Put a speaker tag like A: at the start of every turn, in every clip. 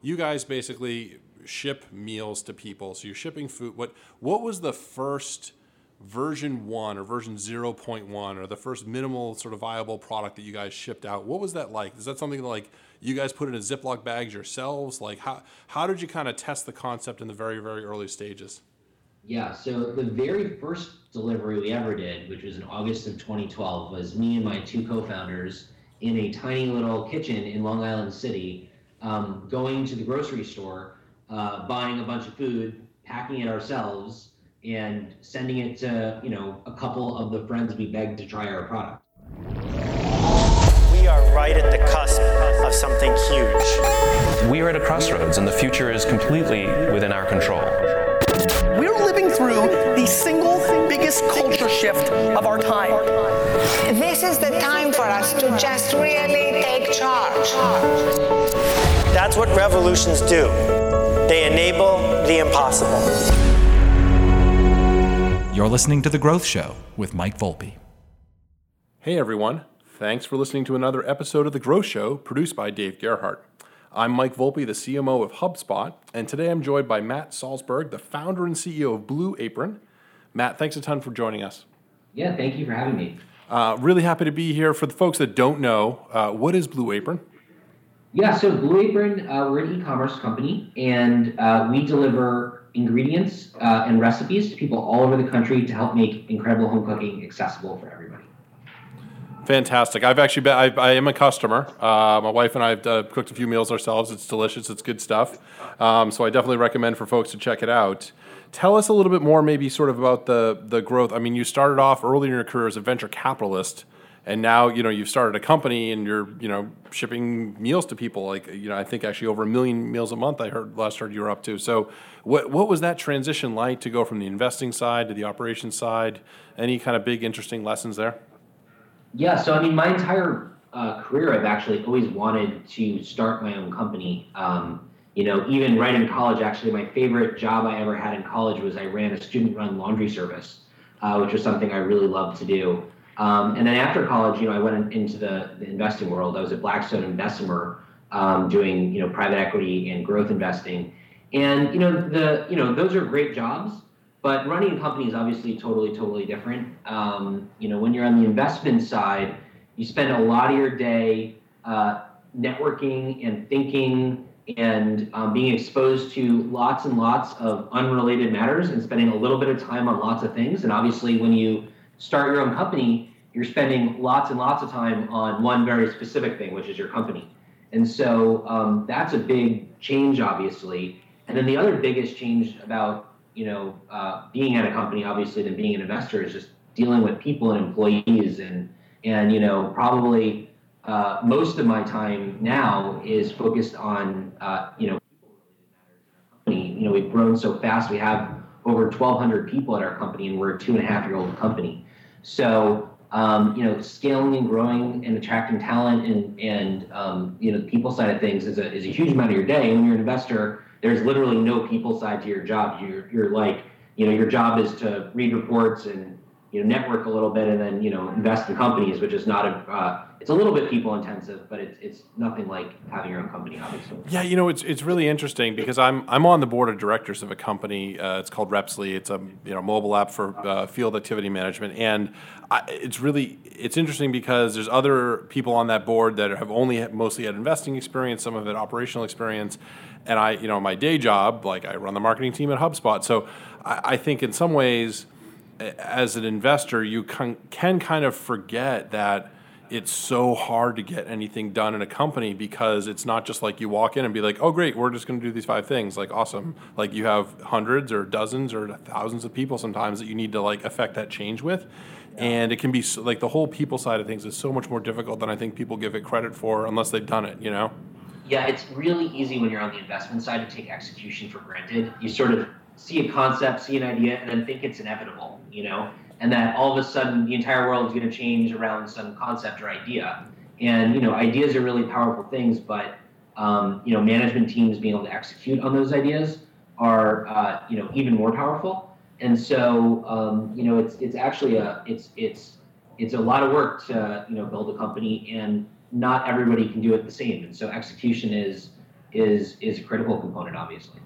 A: You guys basically ship meals to people. So you're shipping food. What what was the first version 1 or version 0.1 or the first minimal sort of viable product that you guys shipped out? What was that like? Is that something that like you guys put in a Ziploc bags yourselves? Like how how did you kind of test the concept in the very very early stages?
B: Yeah, so the very first delivery we ever did, which was in August of 2012, was me and my two co-founders in a tiny little kitchen in Long Island City, um, going to the grocery store, uh, buying a bunch of food, packing it ourselves, and sending it to you know a couple of the friends we begged to try our product.
C: We are right at the cusp of something huge.
D: We are at a crossroads, and the future is completely within our control.
E: We're living through the single biggest culture shift of our time.
F: This is the time for us to just really take charge.
C: That's what revolutions do. They enable the impossible.
G: You're listening to The Growth Show with Mike Volpe.
A: Hey everyone. Thanks for listening to another episode of The Growth Show produced by Dave Gerhardt. I'm Mike Volpe, the CMO of HubSpot, and today I'm joined by Matt Salzberg, the founder and CEO of Blue Apron. Matt, thanks a ton for joining us.
B: Yeah, thank you for having me.
A: Uh, really happy to be here. For the folks that don't know, uh, what is Blue Apron?
B: Yeah, so Blue Apron, uh, we're an e-commerce company, and uh, we deliver ingredients uh, and recipes to people all over the country to help make incredible home cooking accessible for everybody.
A: Fantastic. I've actually been, I, I am a customer. Uh, my wife and I have uh, cooked a few meals ourselves. It's delicious. It's good stuff. Um, so I definitely recommend for folks to check it out. Tell us a little bit more, maybe sort of about the the growth. I mean, you started off early in your career as a venture capitalist, and now you know you've started a company and you're you know shipping meals to people. Like you know, I think actually over a million meals a month. I heard last heard you were up to. So, what what was that transition like to go from the investing side to the operations side? Any kind of big interesting lessons there?
B: Yeah, so I mean, my entire uh, career, I've actually always wanted to start my own company. Um, you know, even right in college, actually, my favorite job I ever had in college was I ran a student-run laundry service, uh, which was something I really loved to do. Um, and then after college, you know, I went into the, the investing world. I was at Blackstone and Bessemer um, doing, you know, private equity and growth investing. And you know, the you know, those are great jobs. But running a company is obviously totally, totally different. Um, you know, when you're on the investment side, you spend a lot of your day uh, networking and thinking and um, being exposed to lots and lots of unrelated matters and spending a little bit of time on lots of things. And obviously, when you start your own company, you're spending lots and lots of time on one very specific thing, which is your company. And so um, that's a big change, obviously. And then the other biggest change about you know, uh, being at a company, obviously, than being an investor is just dealing with people and employees, and and you know, probably uh, most of my time now is focused on uh, you know, company. You know, we've grown so fast. We have over 1,200 people at our company, and we're a two and a half year old company. So um, you know, scaling and growing and attracting talent and and um, you know, the people side of things is a is a huge amount of your day. And when you're an investor there's literally no people side to your job. You're you're like, you know, your job is to read reports and you know network a little bit and then you know invest in companies, which is not a uh, it's a little bit people intensive, but it's it's nothing like having your own company, obviously.
A: Yeah, you know, it's it's really interesting because I'm I'm on the board of directors of a company. Uh, it's called Repsly. It's a you know mobile app for uh, field activity management, and I, it's really it's interesting because there's other people on that board that have only mostly had investing experience, some of it operational experience, and I, you know, my day job, like I run the marketing team at HubSpot. So I, I think in some ways, as an investor, you can, can kind of forget that it's so hard to get anything done in a company because it's not just like you walk in and be like, oh, great, we're just going to do these five things. Like, awesome. Like, you have hundreds or dozens or thousands of people sometimes that you need to like affect that change with. And it can be so, like the whole people side of things is so much more difficult than I think people give it credit for unless they've done it, you know?
B: yeah, it's really easy when you're on the investment side to take execution for granted. You sort of see a concept, see an idea, and then think it's inevitable, you know, and that all of a sudden the entire world is going to change around some concept or idea. And you know, ideas are really powerful things, but um, you know, management teams being able to execute on those ideas are uh, you know even more powerful. And so um, you know, it's it's actually a it's it's it's a lot of work to you know build a company and not everybody can do it the same. And so execution is is is a critical component, obviously.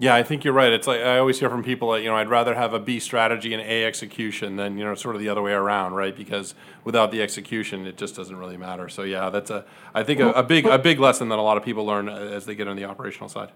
A: Yeah, I think you're right. It's like I always hear from people like, you know, I'd rather have a B strategy and A execution than, you know, sort of the other way around, right? Because without the execution, it just doesn't really matter. So yeah, that's a I think a, a big a big lesson that a lot of people learn as they get on the operational side.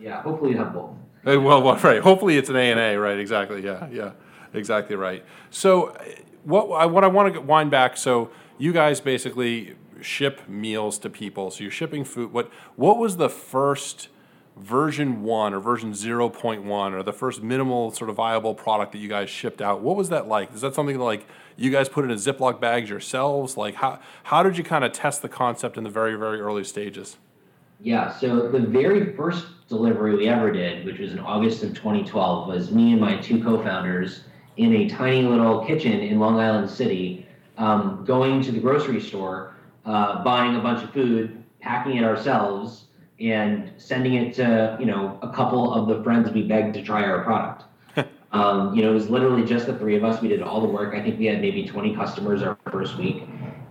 B: Yeah, hopefully you have both.
A: Uh, Well, well, right. Hopefully it's an A and A, right? Exactly. Yeah, yeah, exactly right. So, uh, what I what I want to wind back. So, you guys basically ship meals to people. So you're shipping food. What what was the first version one or version zero point one or the first minimal sort of viable product that you guys shipped out? What was that like? Is that something like you guys put in a Ziploc bags yourselves? Like how how did you kind of test the concept in the very very early stages?
B: Yeah, so the very first delivery we ever did, which was in August of 2012, was me and my two co-founders in a tiny little kitchen in Long Island City, um, going to the grocery store, uh, buying a bunch of food, packing it ourselves, and sending it to you know a couple of the friends we begged to try our product. um, you know, it was literally just the three of us. We did all the work. I think we had maybe 20 customers our first week,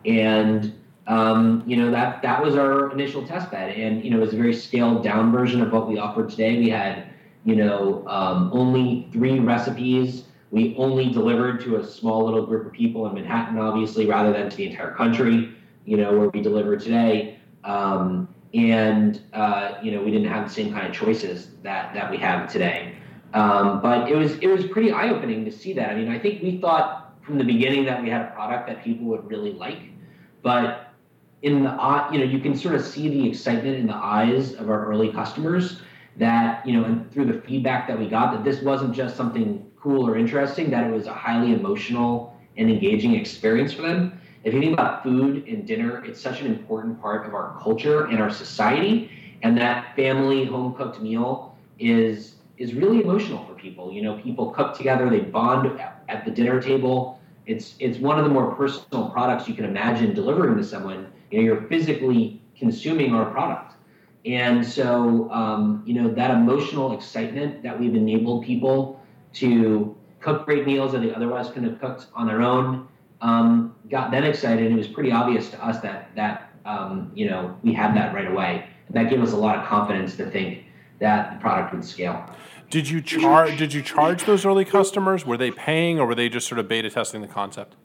B: and um, you know that that was our initial test bed, and you know it was a very scaled down version of what we offer today. We had you know um, only three recipes. We only delivered to a small little group of people in Manhattan, obviously, rather than to the entire country. You know where we deliver today, um, and uh, you know we didn't have the same kind of choices that that we have today. Um, but it was it was pretty eye opening to see that. I mean, I think we thought from the beginning that we had a product that people would really like, but in the you know, you can sort of see the excitement in the eyes of our early customers that, you know, and through the feedback that we got, that this wasn't just something cool or interesting, that it was a highly emotional and engaging experience for them. If you think about food and dinner, it's such an important part of our culture and our society, and that family home cooked meal is is really emotional for people. You know, people cook together, they bond at the dinner table. It's it's one of the more personal products you can imagine delivering to someone you know, you're physically consuming our product. And so, um, you know, that emotional excitement that we've enabled people to cook great meals that they otherwise couldn't have cooked on their own um, got them excited. It was pretty obvious to us that that um, you know we had that right away. And that gave us a lot of confidence to think that the product would scale.
A: Did you charge? Did you charge those early customers? Were they paying, or were they just sort of beta testing the concept?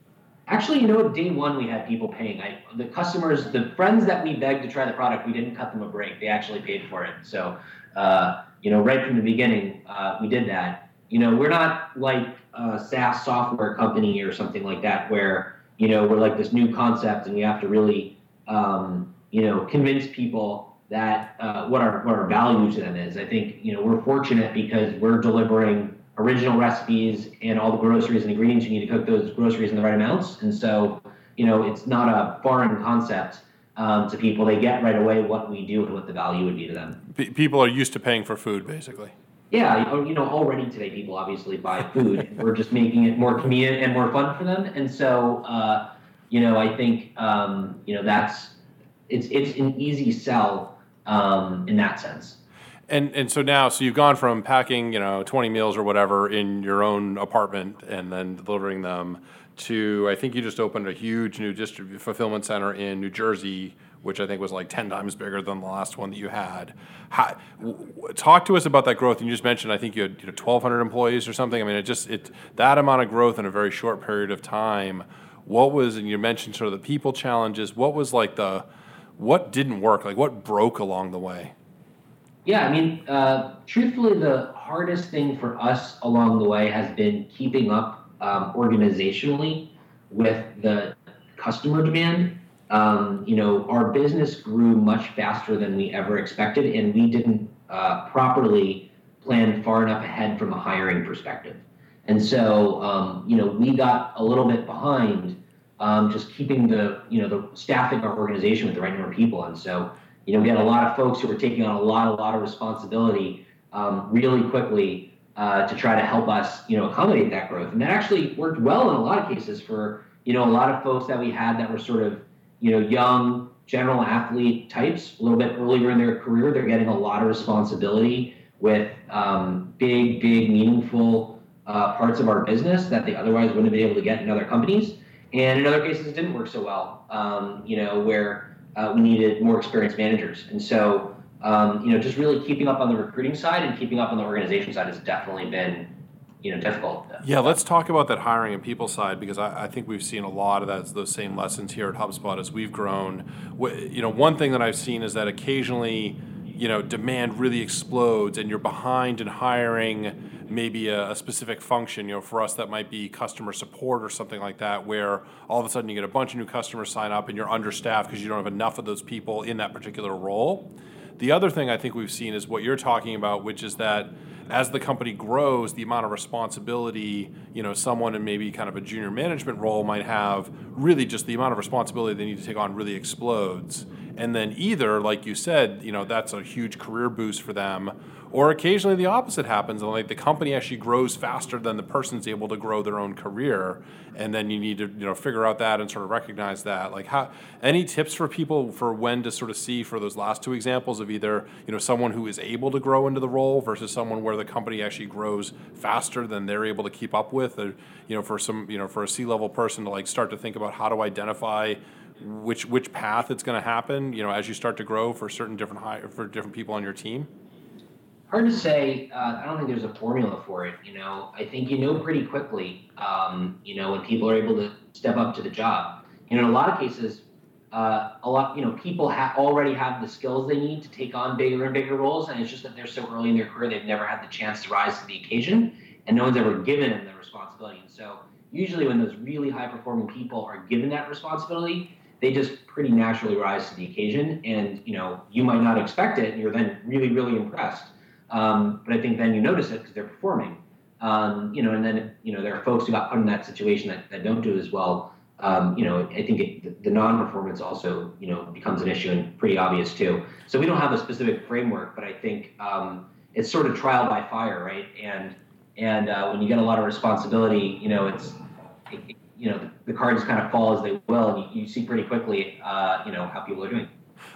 B: Actually, you know, day one we had people paying. I, the customers, the friends that we begged to try the product, we didn't cut them a break. They actually paid for it. So, uh, you know, right from the beginning, uh, we did that. You know, we're not like a SaaS software company or something like that, where you know we're like this new concept and you have to really, um, you know, convince people that uh, what our what our value to them is. I think you know we're fortunate because we're delivering original recipes and all the groceries and ingredients you need to cook those groceries in the right amounts. And so, you know, it's not a foreign concept um, to people. They get right away what we do and what the value would be to them.
A: P- people are used to paying for food, basically.
B: Yeah, you know, already today people obviously buy food. We're just making it more convenient and more fun for them. And so, uh, you know, I think um, you know that's it's it's an easy sell um, in that sense.
A: And and so now, so you've gone from packing, you know, twenty meals or whatever in your own apartment and then delivering them to I think you just opened a huge new distrib- fulfillment center in New Jersey, which I think was like ten times bigger than the last one that you had. How, w- talk to us about that growth. And you just mentioned I think you had you know, twelve hundred employees or something. I mean, it just it that amount of growth in a very short period of time. What was and you mentioned sort of the people challenges. What was like the what didn't work? Like what broke along the way?
B: Yeah, I mean, uh, truthfully, the hardest thing for us along the way has been keeping up um, organizationally with the customer demand. Um, you know, our business grew much faster than we ever expected, and we didn't uh, properly plan far enough ahead from a hiring perspective. And so, um, you know, we got a little bit behind um, just keeping the, you know, the staffing our organization with the right number of people. And so, you know, we had a lot of folks who were taking on a lot, a lot of responsibility um, really quickly uh, to try to help us, you know, accommodate that growth. And that actually worked well in a lot of cases for, you know, a lot of folks that we had that were sort of, you know, young general athlete types, a little bit earlier in their career. They're getting a lot of responsibility with um, big, big, meaningful uh, parts of our business that they otherwise wouldn't have been able to get in other companies. And in other cases, it didn't work so well, um, you know, where uh, we needed more experienced managers. And so, um, you know, just really keeping up on the recruiting side and keeping up on the organization side has definitely been, you know, difficult.
A: Yeah, let's talk about that hiring and people side because I, I think we've seen a lot of that, those same lessons here at HubSpot as we've grown. You know, one thing that I've seen is that occasionally, you know, demand really explodes and you're behind in hiring maybe a, a specific function. You know, for us that might be customer support or something like that, where all of a sudden you get a bunch of new customers sign up and you're understaffed because you don't have enough of those people in that particular role. The other thing I think we've seen is what you're talking about, which is that as the company grows, the amount of responsibility, you know, someone in maybe kind of a junior management role might have, really just the amount of responsibility they need to take on really explodes. And then either, like you said, you know, that's a huge career boost for them, or occasionally the opposite happens, and like the company actually grows faster than the person's able to grow their own career, and then you need to you know figure out that and sort of recognize that. Like, how any tips for people for when to sort of see for those last two examples of either you know someone who is able to grow into the role versus someone where the company actually grows faster than they're able to keep up with, or you know for some you know for a C level person to like start to think about how to identify which which path it's going to happen you know as you start to grow for certain different high for different people on your team
B: Hard to say. Uh, I don't think there's a formula for it. You know, I think you know pretty quickly. Um, you know, when people are able to step up to the job. You know, in a lot of cases, uh, a lot. You know, people ha- already have the skills they need to take on bigger and bigger roles, and it's just that they're so early in their career they've never had the chance to rise to the occasion, and no one's ever given them the responsibility. And so, usually, when those really high performing people are given that responsibility, they just pretty naturally rise to the occasion, and you know, you might not expect it, and you're then really, really impressed. Um, but I think then you notice it because they're performing. Um, you know, and then you know there are folks who got put in that situation that, that don't do as well. Um, you know, I think it, the, non-performance also you know becomes an issue and pretty obvious too. So we don't have a specific framework, but I think um, it's sort of trial by fire, right? And and uh, when you get a lot of responsibility, you know, it's it, you know the cards kind of fall as they will, and you, you see pretty quickly, uh, you know, how people are doing.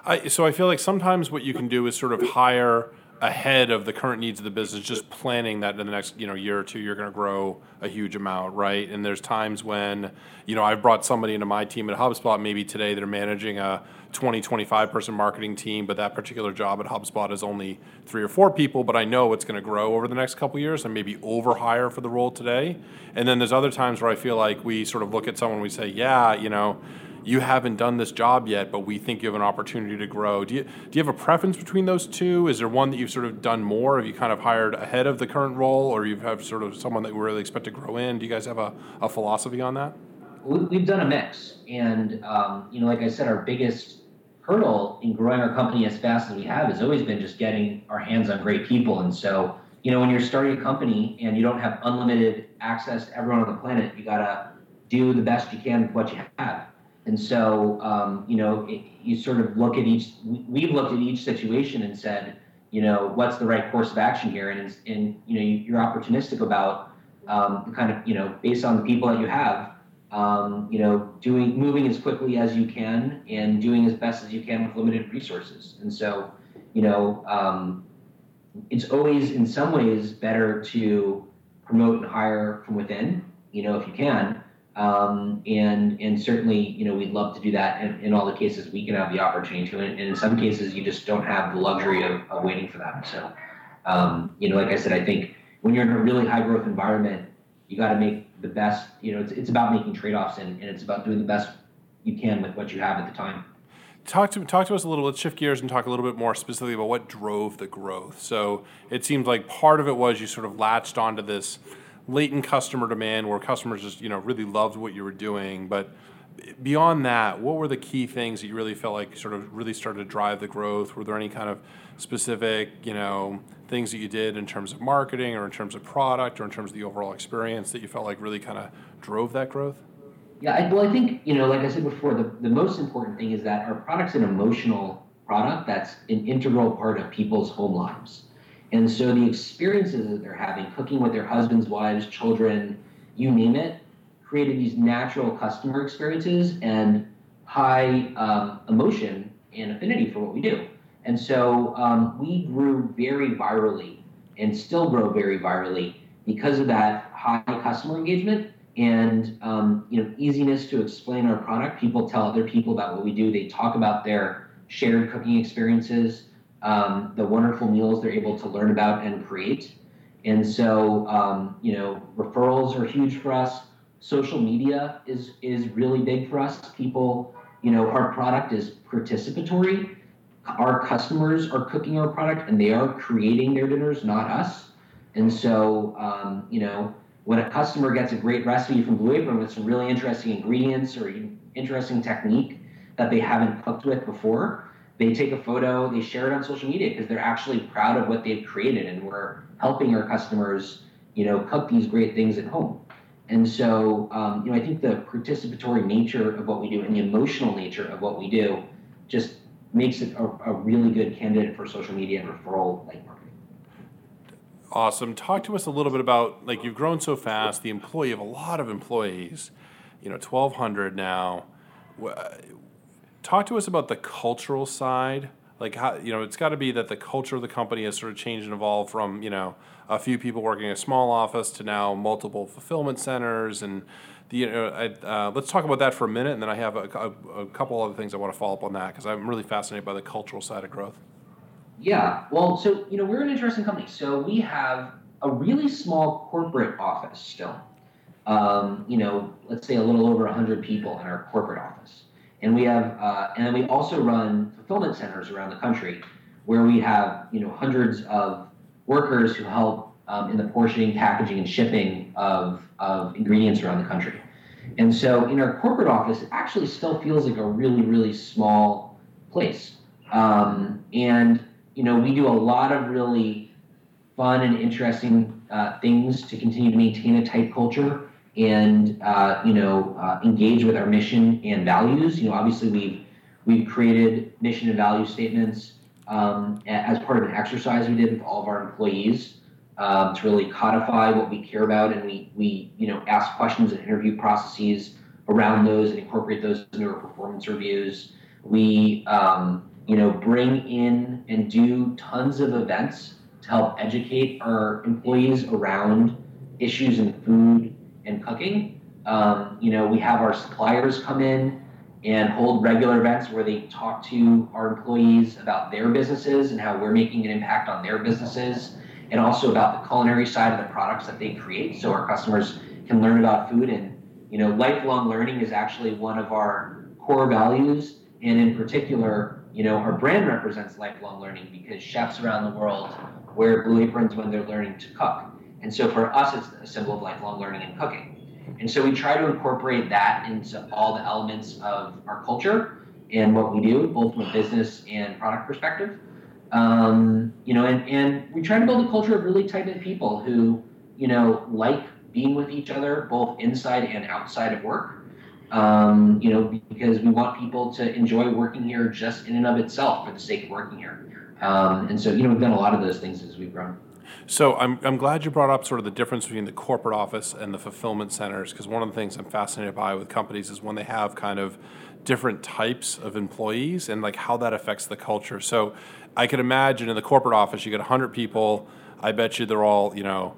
A: I, so I feel like sometimes what you can do is sort of hire ahead of the current needs of the business, just planning that in the next you know year or two you're going to grow a huge amount, right? And there's times when you know I've brought somebody into my team at HubSpot. Maybe today they're managing a 20, 25 person marketing team, but that particular job at HubSpot is only three or four people. But I know it's going to grow over the next couple years, and maybe overhire for the role today. And then there's other times where I feel like we sort of look at someone, we say, yeah, you know you haven't done this job yet, but we think you have an opportunity to grow. Do you, do you have a preference between those two? Is there one that you've sort of done more? Have you kind of hired ahead of the current role, or you have sort of someone that you really expect to grow in? Do you guys have a, a philosophy on that?
B: We've done a mix. And, um, you know, like I said, our biggest hurdle in growing our company as fast as we have has always been just getting our hands on great people. And so, you know, when you're starting a company and you don't have unlimited access to everyone on the planet, you got to do the best you can with what you have. And so, um, you know, it, you sort of look at each, we've looked at each situation and said, you know, what's the right course of action here? And, and you know, you, are opportunistic about um, kind of, you know, based on the people that you have, um, you know, doing, moving as quickly as you can and doing as best as you can with limited resources. And so, you know, um, it's always in some ways better to promote and hire from within, you know, if you can, um, and and certainly, you know, we'd love to do that in, in all the cases we can have the opportunity to. And, in some cases, you just don't have the luxury of, of waiting for that. So, um, you know, like I said, I think when you're in a really high growth environment, you got to make the best. You know, it's, it's about making trade offs and, and it's about doing the best you can with what you have at the time.
A: Talk to talk to us a little. Let's shift gears and talk a little bit more specifically about what drove the growth. So it seems like part of it was you sort of latched onto this latent customer demand where customers just you know really loved what you were doing. But beyond that what were the key things that you really felt like sort of really started to drive the growth? Were there any kind of specific you know things that you did in terms of marketing or in terms of product or in terms of the overall experience that you felt like really kind of drove that growth?
B: Yeah I, well i think you know like i said before the, the most important thing is that our product's an emotional product that's an integral part of people's home lives and so the experiences that they're having, cooking with their husbands, wives, children, you name it, created these natural customer experiences and high um, emotion and affinity for what we do. And so um, we grew very virally and still grow very virally because of that high customer engagement and um, you know easiness to explain our product. People tell other people about what we do. They talk about their shared cooking experiences um, the wonderful meals they're able to learn about and create. And so, um, you know, referrals are huge for us. Social media is is really big for us. People, you know, our product is participatory. Our customers are cooking our product and they are creating their dinners, not us. And so, um, you know, when a customer gets a great recipe from Blue Apron with some really interesting ingredients or interesting technique that they haven't cooked with before, they take a photo, they share it on social media because they're actually proud of what they've created, and we're helping our customers, you know, cook these great things at home. And so, um, you know, I think the participatory nature of what we do and the emotional nature of what we do just makes it a, a really good candidate for social media and referral like marketing.
A: Awesome. Talk to us a little bit about like you've grown so fast, the employee of a lot of employees, you know, 1,200 now. Talk to us about the cultural side. Like how you know, it's got to be that the culture of the company has sort of changed and evolved from you know a few people working in a small office to now multiple fulfillment centers and the you know, I, uh, let's talk about that for a minute, and then I have a, a, a couple other things I want to follow up on that because I'm really fascinated by the cultural side of growth.
B: Yeah, well, so you know we're an interesting company. So we have a really small corporate office still. Um, you know, let's say a little over 100 people in our corporate office, and we have, uh, and then we also run fulfillment centers around the country, where we have you know hundreds of workers who help um, in the portioning, packaging, and shipping of of ingredients around the country. And so in our corporate office, it actually still feels like a really, really small place. Um, and, you know, we do a lot of really fun and interesting uh, things to continue to maintain a tight culture and, uh, you know, uh, engage with our mission and values. You know, obviously we've, we've created mission and value statements um, as part of an exercise we did with all of our employees um, to really codify what we care about, and we we you know ask questions and interview processes around those and incorporate those into our performance reviews. We um, you know bring in and do tons of events to help educate our employees around issues in food and cooking. Um, you know, we have our suppliers come in and hold regular events where they talk to our employees about their businesses and how we're making an impact on their businesses and also about the culinary side of the products that they create so our customers can learn about food. And you know lifelong learning is actually one of our core values. And in particular you know our brand represents lifelong learning because chefs around the world wear blue aprons when they're learning to cook and so for us it's a symbol of lifelong learning and cooking and so we try to incorporate that into all the elements of our culture and what we do both from a business and product perspective um, you know, and, and we try to build a culture of really tight knit people who, you know, like being with each other both inside and outside of work. Um, you know, because we want people to enjoy working here just in and of itself for the sake of working here. Um, and so, you know, we've done a lot of those things as we've grown.
A: So I'm, I'm glad you brought up sort of the difference between the corporate office and the fulfillment centers because one of the things I'm fascinated by with companies is when they have kind of different types of employees and like how that affects the culture. So I could imagine in the corporate office, you get 100 people. I bet you they're all, you know,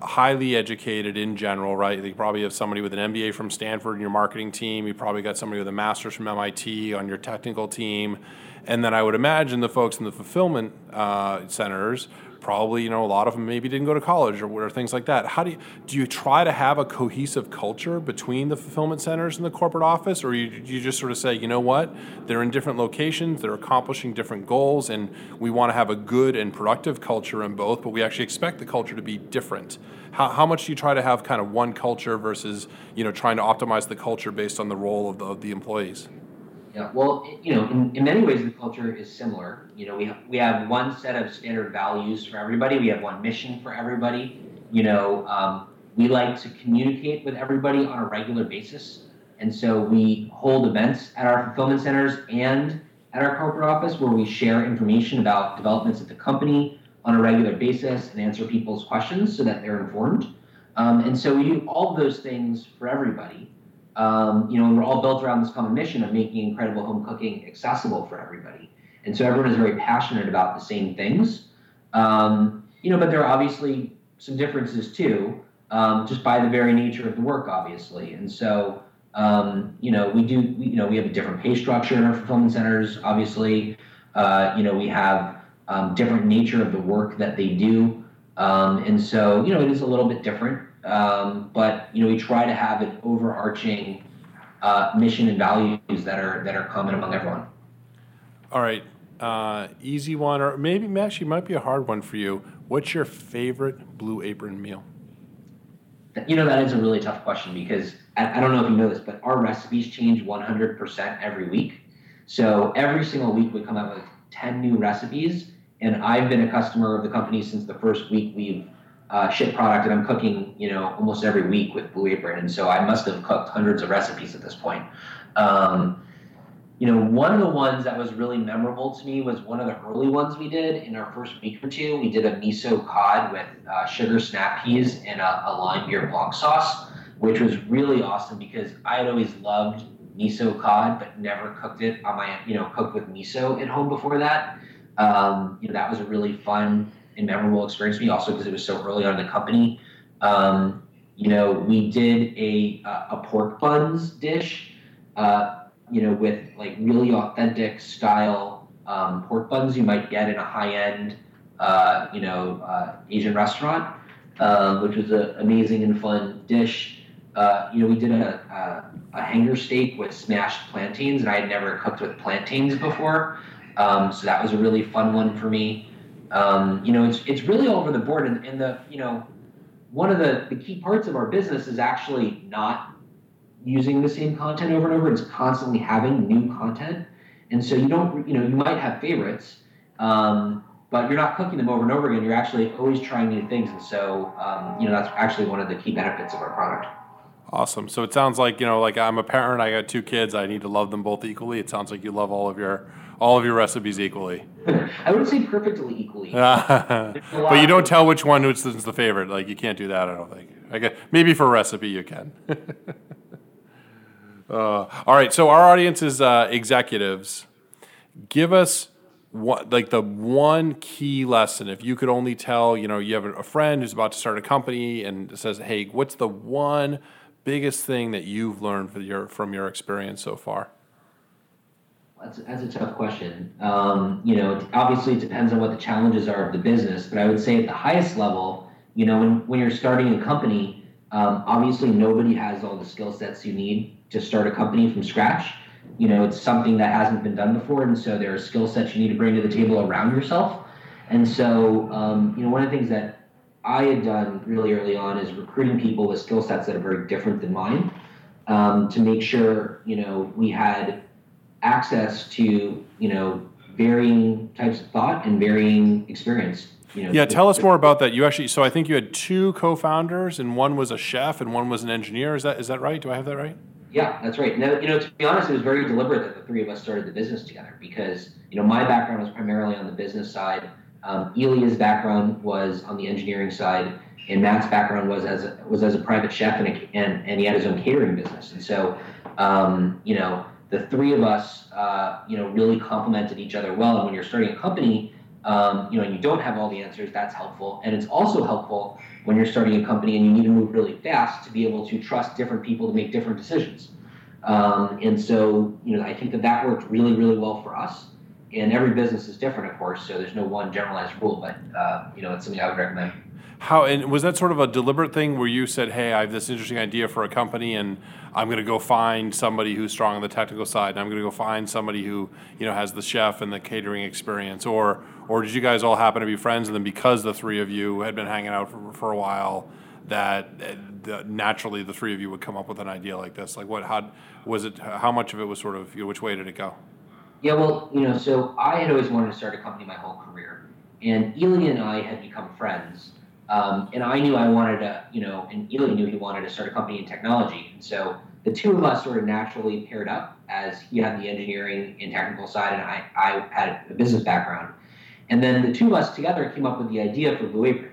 A: highly educated in general, right? You probably have somebody with an MBA from Stanford in your marketing team. You probably got somebody with a master's from MIT on your technical team. And then I would imagine the folks in the fulfillment uh, centers probably you know a lot of them maybe didn't go to college or, or things like that. How do you do you try to have a cohesive culture between the fulfillment centers and the corporate office? Or you, you just sort of say you know what? They're in different locations they're accomplishing different goals and we want to have a good and productive culture in both but we actually expect the culture to be different. How, how much do you try to have kind of one culture versus you know trying to optimize the culture based on the role of the, of the employees
B: yeah, well, you know, in, in many ways, the culture is similar. You know, we have, we have one set of standard values for everybody. We have one mission for everybody. You know, um, we like to communicate with everybody on a regular basis. And so we hold events at our fulfillment centers and at our corporate office where we share information about developments at the company on a regular basis and answer people's questions so that they're informed. Um, and so we do all those things for everybody. Um, you know, and we're all built around this common mission of making incredible home cooking accessible for everybody. And so everyone is very passionate about the same things. Um, you know, but there are obviously some differences too, um, just by the very nature of the work, obviously. And so, um, you know, we do, we, you know, we have a different pay structure in our fulfillment centers, obviously. Uh, you know, we have um, different nature of the work that they do. Um, and so, you know, it is a little bit different. Um, but, you know, we try to have an overarching uh, mission and values that are that are common among everyone.
A: All right, uh, easy one, or maybe actually might be a hard one for you. What's your favorite Blue Apron meal?
B: You know, that is a really tough question because I, I don't know if you know this, but our recipes change 100% every week. So every single week we come out with 10 new recipes. And I've been a customer of the company since the first week we've uh, shipped product, that I'm cooking, you know, almost every week with Blue Apron. And so I must have cooked hundreds of recipes at this point. Um, you know, one of the ones that was really memorable to me was one of the early ones we did in our first week or two. We did a miso cod with uh, sugar snap peas and a, a lime beurre blanc sauce, which was really awesome because I had always loved miso cod, but never cooked it on my, you know, cooked with miso at home before that. Um, you know, that was a really fun and memorable experience for me, also because it was so early on in the company. Um, you know, we did a a pork buns dish. Uh, you know, with like really authentic style um, pork buns you might get in a high end, uh, you know, uh, Asian restaurant, um, which was an amazing and fun dish. Uh, you know, we did a, a, a, hanger steak with smashed plantains, and I had never cooked with plantains before. Um, so that was a really fun one for me. Um, you know, it's, it's really all over the board. And, and the, you know, one of the, the key parts of our business is actually not using the same content over and over. It's constantly having new content. And so you don't, you know, you might have favorites, um, but you're not cooking them over and over again. You're actually always trying new things. And so, um, you know, that's actually one of the key benefits of our product.
A: Awesome. So it sounds like, you know, like I'm a parent, I got two kids, I need to love them both equally. It sounds like you love all of your all of your recipes equally.
B: I wouldn't say perfectly equally.
A: but you don't tell which one is the favorite. Like you can't do that, I don't think. I guess, maybe for a recipe you can. Uh, all right, so our audience is uh, executives. Give us what, like the one key lesson. If you could only tell, you know, you have a friend who's about to start a company and says, "Hey, what's the one biggest thing that you've learned from your from your experience so far?"
B: That's, that's a tough question. Um, you know, obviously it depends on what the challenges are of the business, but I would say at the highest level, you know, when, when you're starting a company, um, obviously nobody has all the skill sets you need to start a company from scratch. You know, it's something that hasn't been done before, and so there are skill sets you need to bring to the table around yourself. And so, um, you know, one of the things that I had done really early on is recruiting people with skill sets that are very different than mine um, to make sure, you know, we had access to, you know, varying types of thought and varying experience. You know,
A: yeah, tell us more about that. You actually, so I think you had two co-founders, and one was a chef, and one was an engineer. Is that is that right? Do I have that right?
B: Yeah, that's right. Now, you know, to be honest, it was very deliberate that the three of us started the business together because, you know, my background was primarily on the business side. Um, Ilia's background was on the engineering side, and Matt's background was as a, was as a private chef, and, a, and and he had his own catering business. And so, um, you know, the three of us, uh, you know, really complemented each other well. And when you're starting a company, um, you know, and you don't have all the answers, that's helpful. And it's also helpful when you're starting a company and you need to move really fast to be able to trust different people to make different decisions. Um, and so, you know, I think that that worked really, really well for us. And every business is different, of course, so there's no one generalized rule, but, uh, you know, it's something I would recommend.
A: How and was that sort of a deliberate thing where you said, "Hey, I have this interesting idea for a company, and I'm going to go find somebody who's strong on the technical side, and I'm going to go find somebody who you know has the chef and the catering experience," or or did you guys all happen to be friends, and then because the three of you had been hanging out for, for a while, that, that naturally the three of you would come up with an idea like this? Like, what? How was it? How much of it was sort of you know, which way did it go?
B: Yeah, well, you know, so I had always wanted to start a company my whole career, and Eli and I had become friends um, and I knew I wanted to, you know, and Eli knew he wanted to start a company in technology. And so the two of us sort of naturally paired up as he had the engineering and technical side, and I, I had a business background. And then the two of us together came up with the idea for Blue Apron.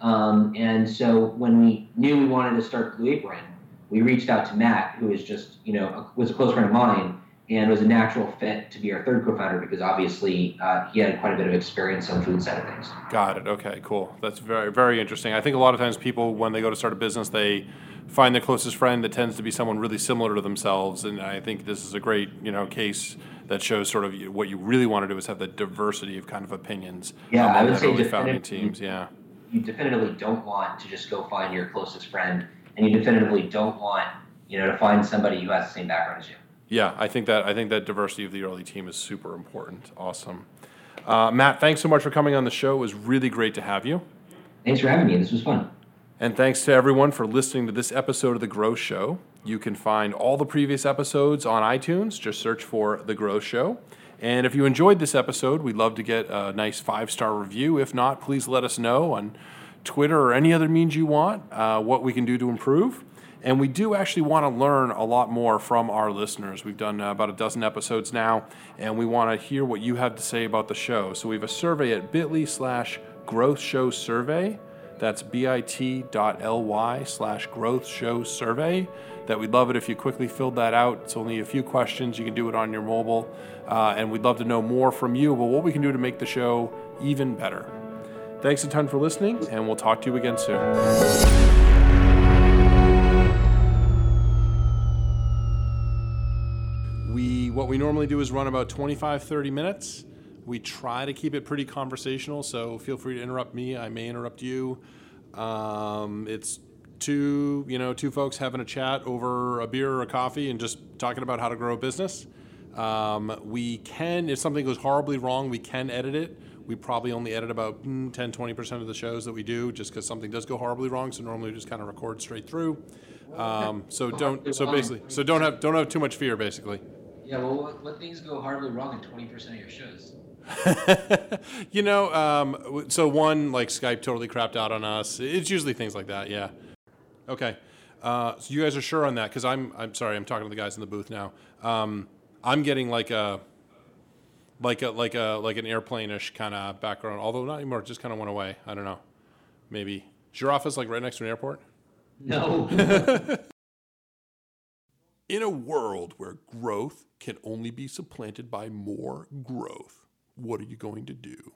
B: Um, and so when we knew we wanted to start Blue Apron, we reached out to Matt, who is just, you know, was a close friend of mine and was a natural fit to be our third co-founder because obviously uh, he had quite a bit of experience on the food side of things.
A: Got it. Okay, cool. That's very very interesting. I think a lot of times people when they go to start a business they find their closest friend that tends to be someone really similar to themselves, and I think this is a great you know case that shows sort of what you really want to do is have the diversity of kind of opinions.
B: Yeah, I would say
A: early founding teams. Yeah.
B: you definitively don't want to just go find your closest friend, and you definitively don't want you know to find somebody who has the same background as you.
A: Yeah, I think that I think that diversity of the early team is super important. Awesome, uh, Matt. Thanks so much for coming on the show. It was really great to have you.
B: Thanks for having me. This was fun.
A: And thanks to everyone for listening to this episode of The Growth Show. You can find all the previous episodes on iTunes. Just search for The Growth Show. And if you enjoyed this episode, we'd love to get a nice five star review. If not, please let us know on Twitter or any other means you want uh, what we can do to improve. And we do actually want to learn a lot more from our listeners. We've done uh, about a dozen episodes now, and we want to hear what you have to say about the show. So we have a survey at bit.ly slash growth show survey. That's bit.ly slash growth show survey. That we'd love it if you quickly filled that out. It's only a few questions. You can do it on your mobile. Uh, and we'd love to know more from you about what we can do to make the show even better. Thanks a ton for listening, and we'll talk to you again soon. What we normally do is run about 25 30 minutes. We try to keep it pretty conversational, so feel free to interrupt me. I may interrupt you. Um, it's two, you know, two folks having a chat over a beer or a coffee and just talking about how to grow a business. Um, we can, if something goes horribly wrong, we can edit it. We probably only edit about mm, 10, 20% of the shows that we do just because something does go horribly wrong. So normally we just kind of record straight through. Um, so don't, so basically, so don't have, don't have too much fear basically.
H: Yeah, well, what, what things go horribly wrong in 20% of your shows?
A: you know, um, so one like Skype totally crapped out on us. It's usually things like that. Yeah. Okay. Uh, so you guys are sure on that? Because I'm I'm sorry. I'm talking to the guys in the booth now. Um, I'm getting like a like a like a like an airplane-ish kind of background. Although not anymore. It just kind of went away. I don't know. Maybe. Is your office like right next to an airport?
B: No.
A: In a world where growth can only be supplanted by more growth, what are you going to do?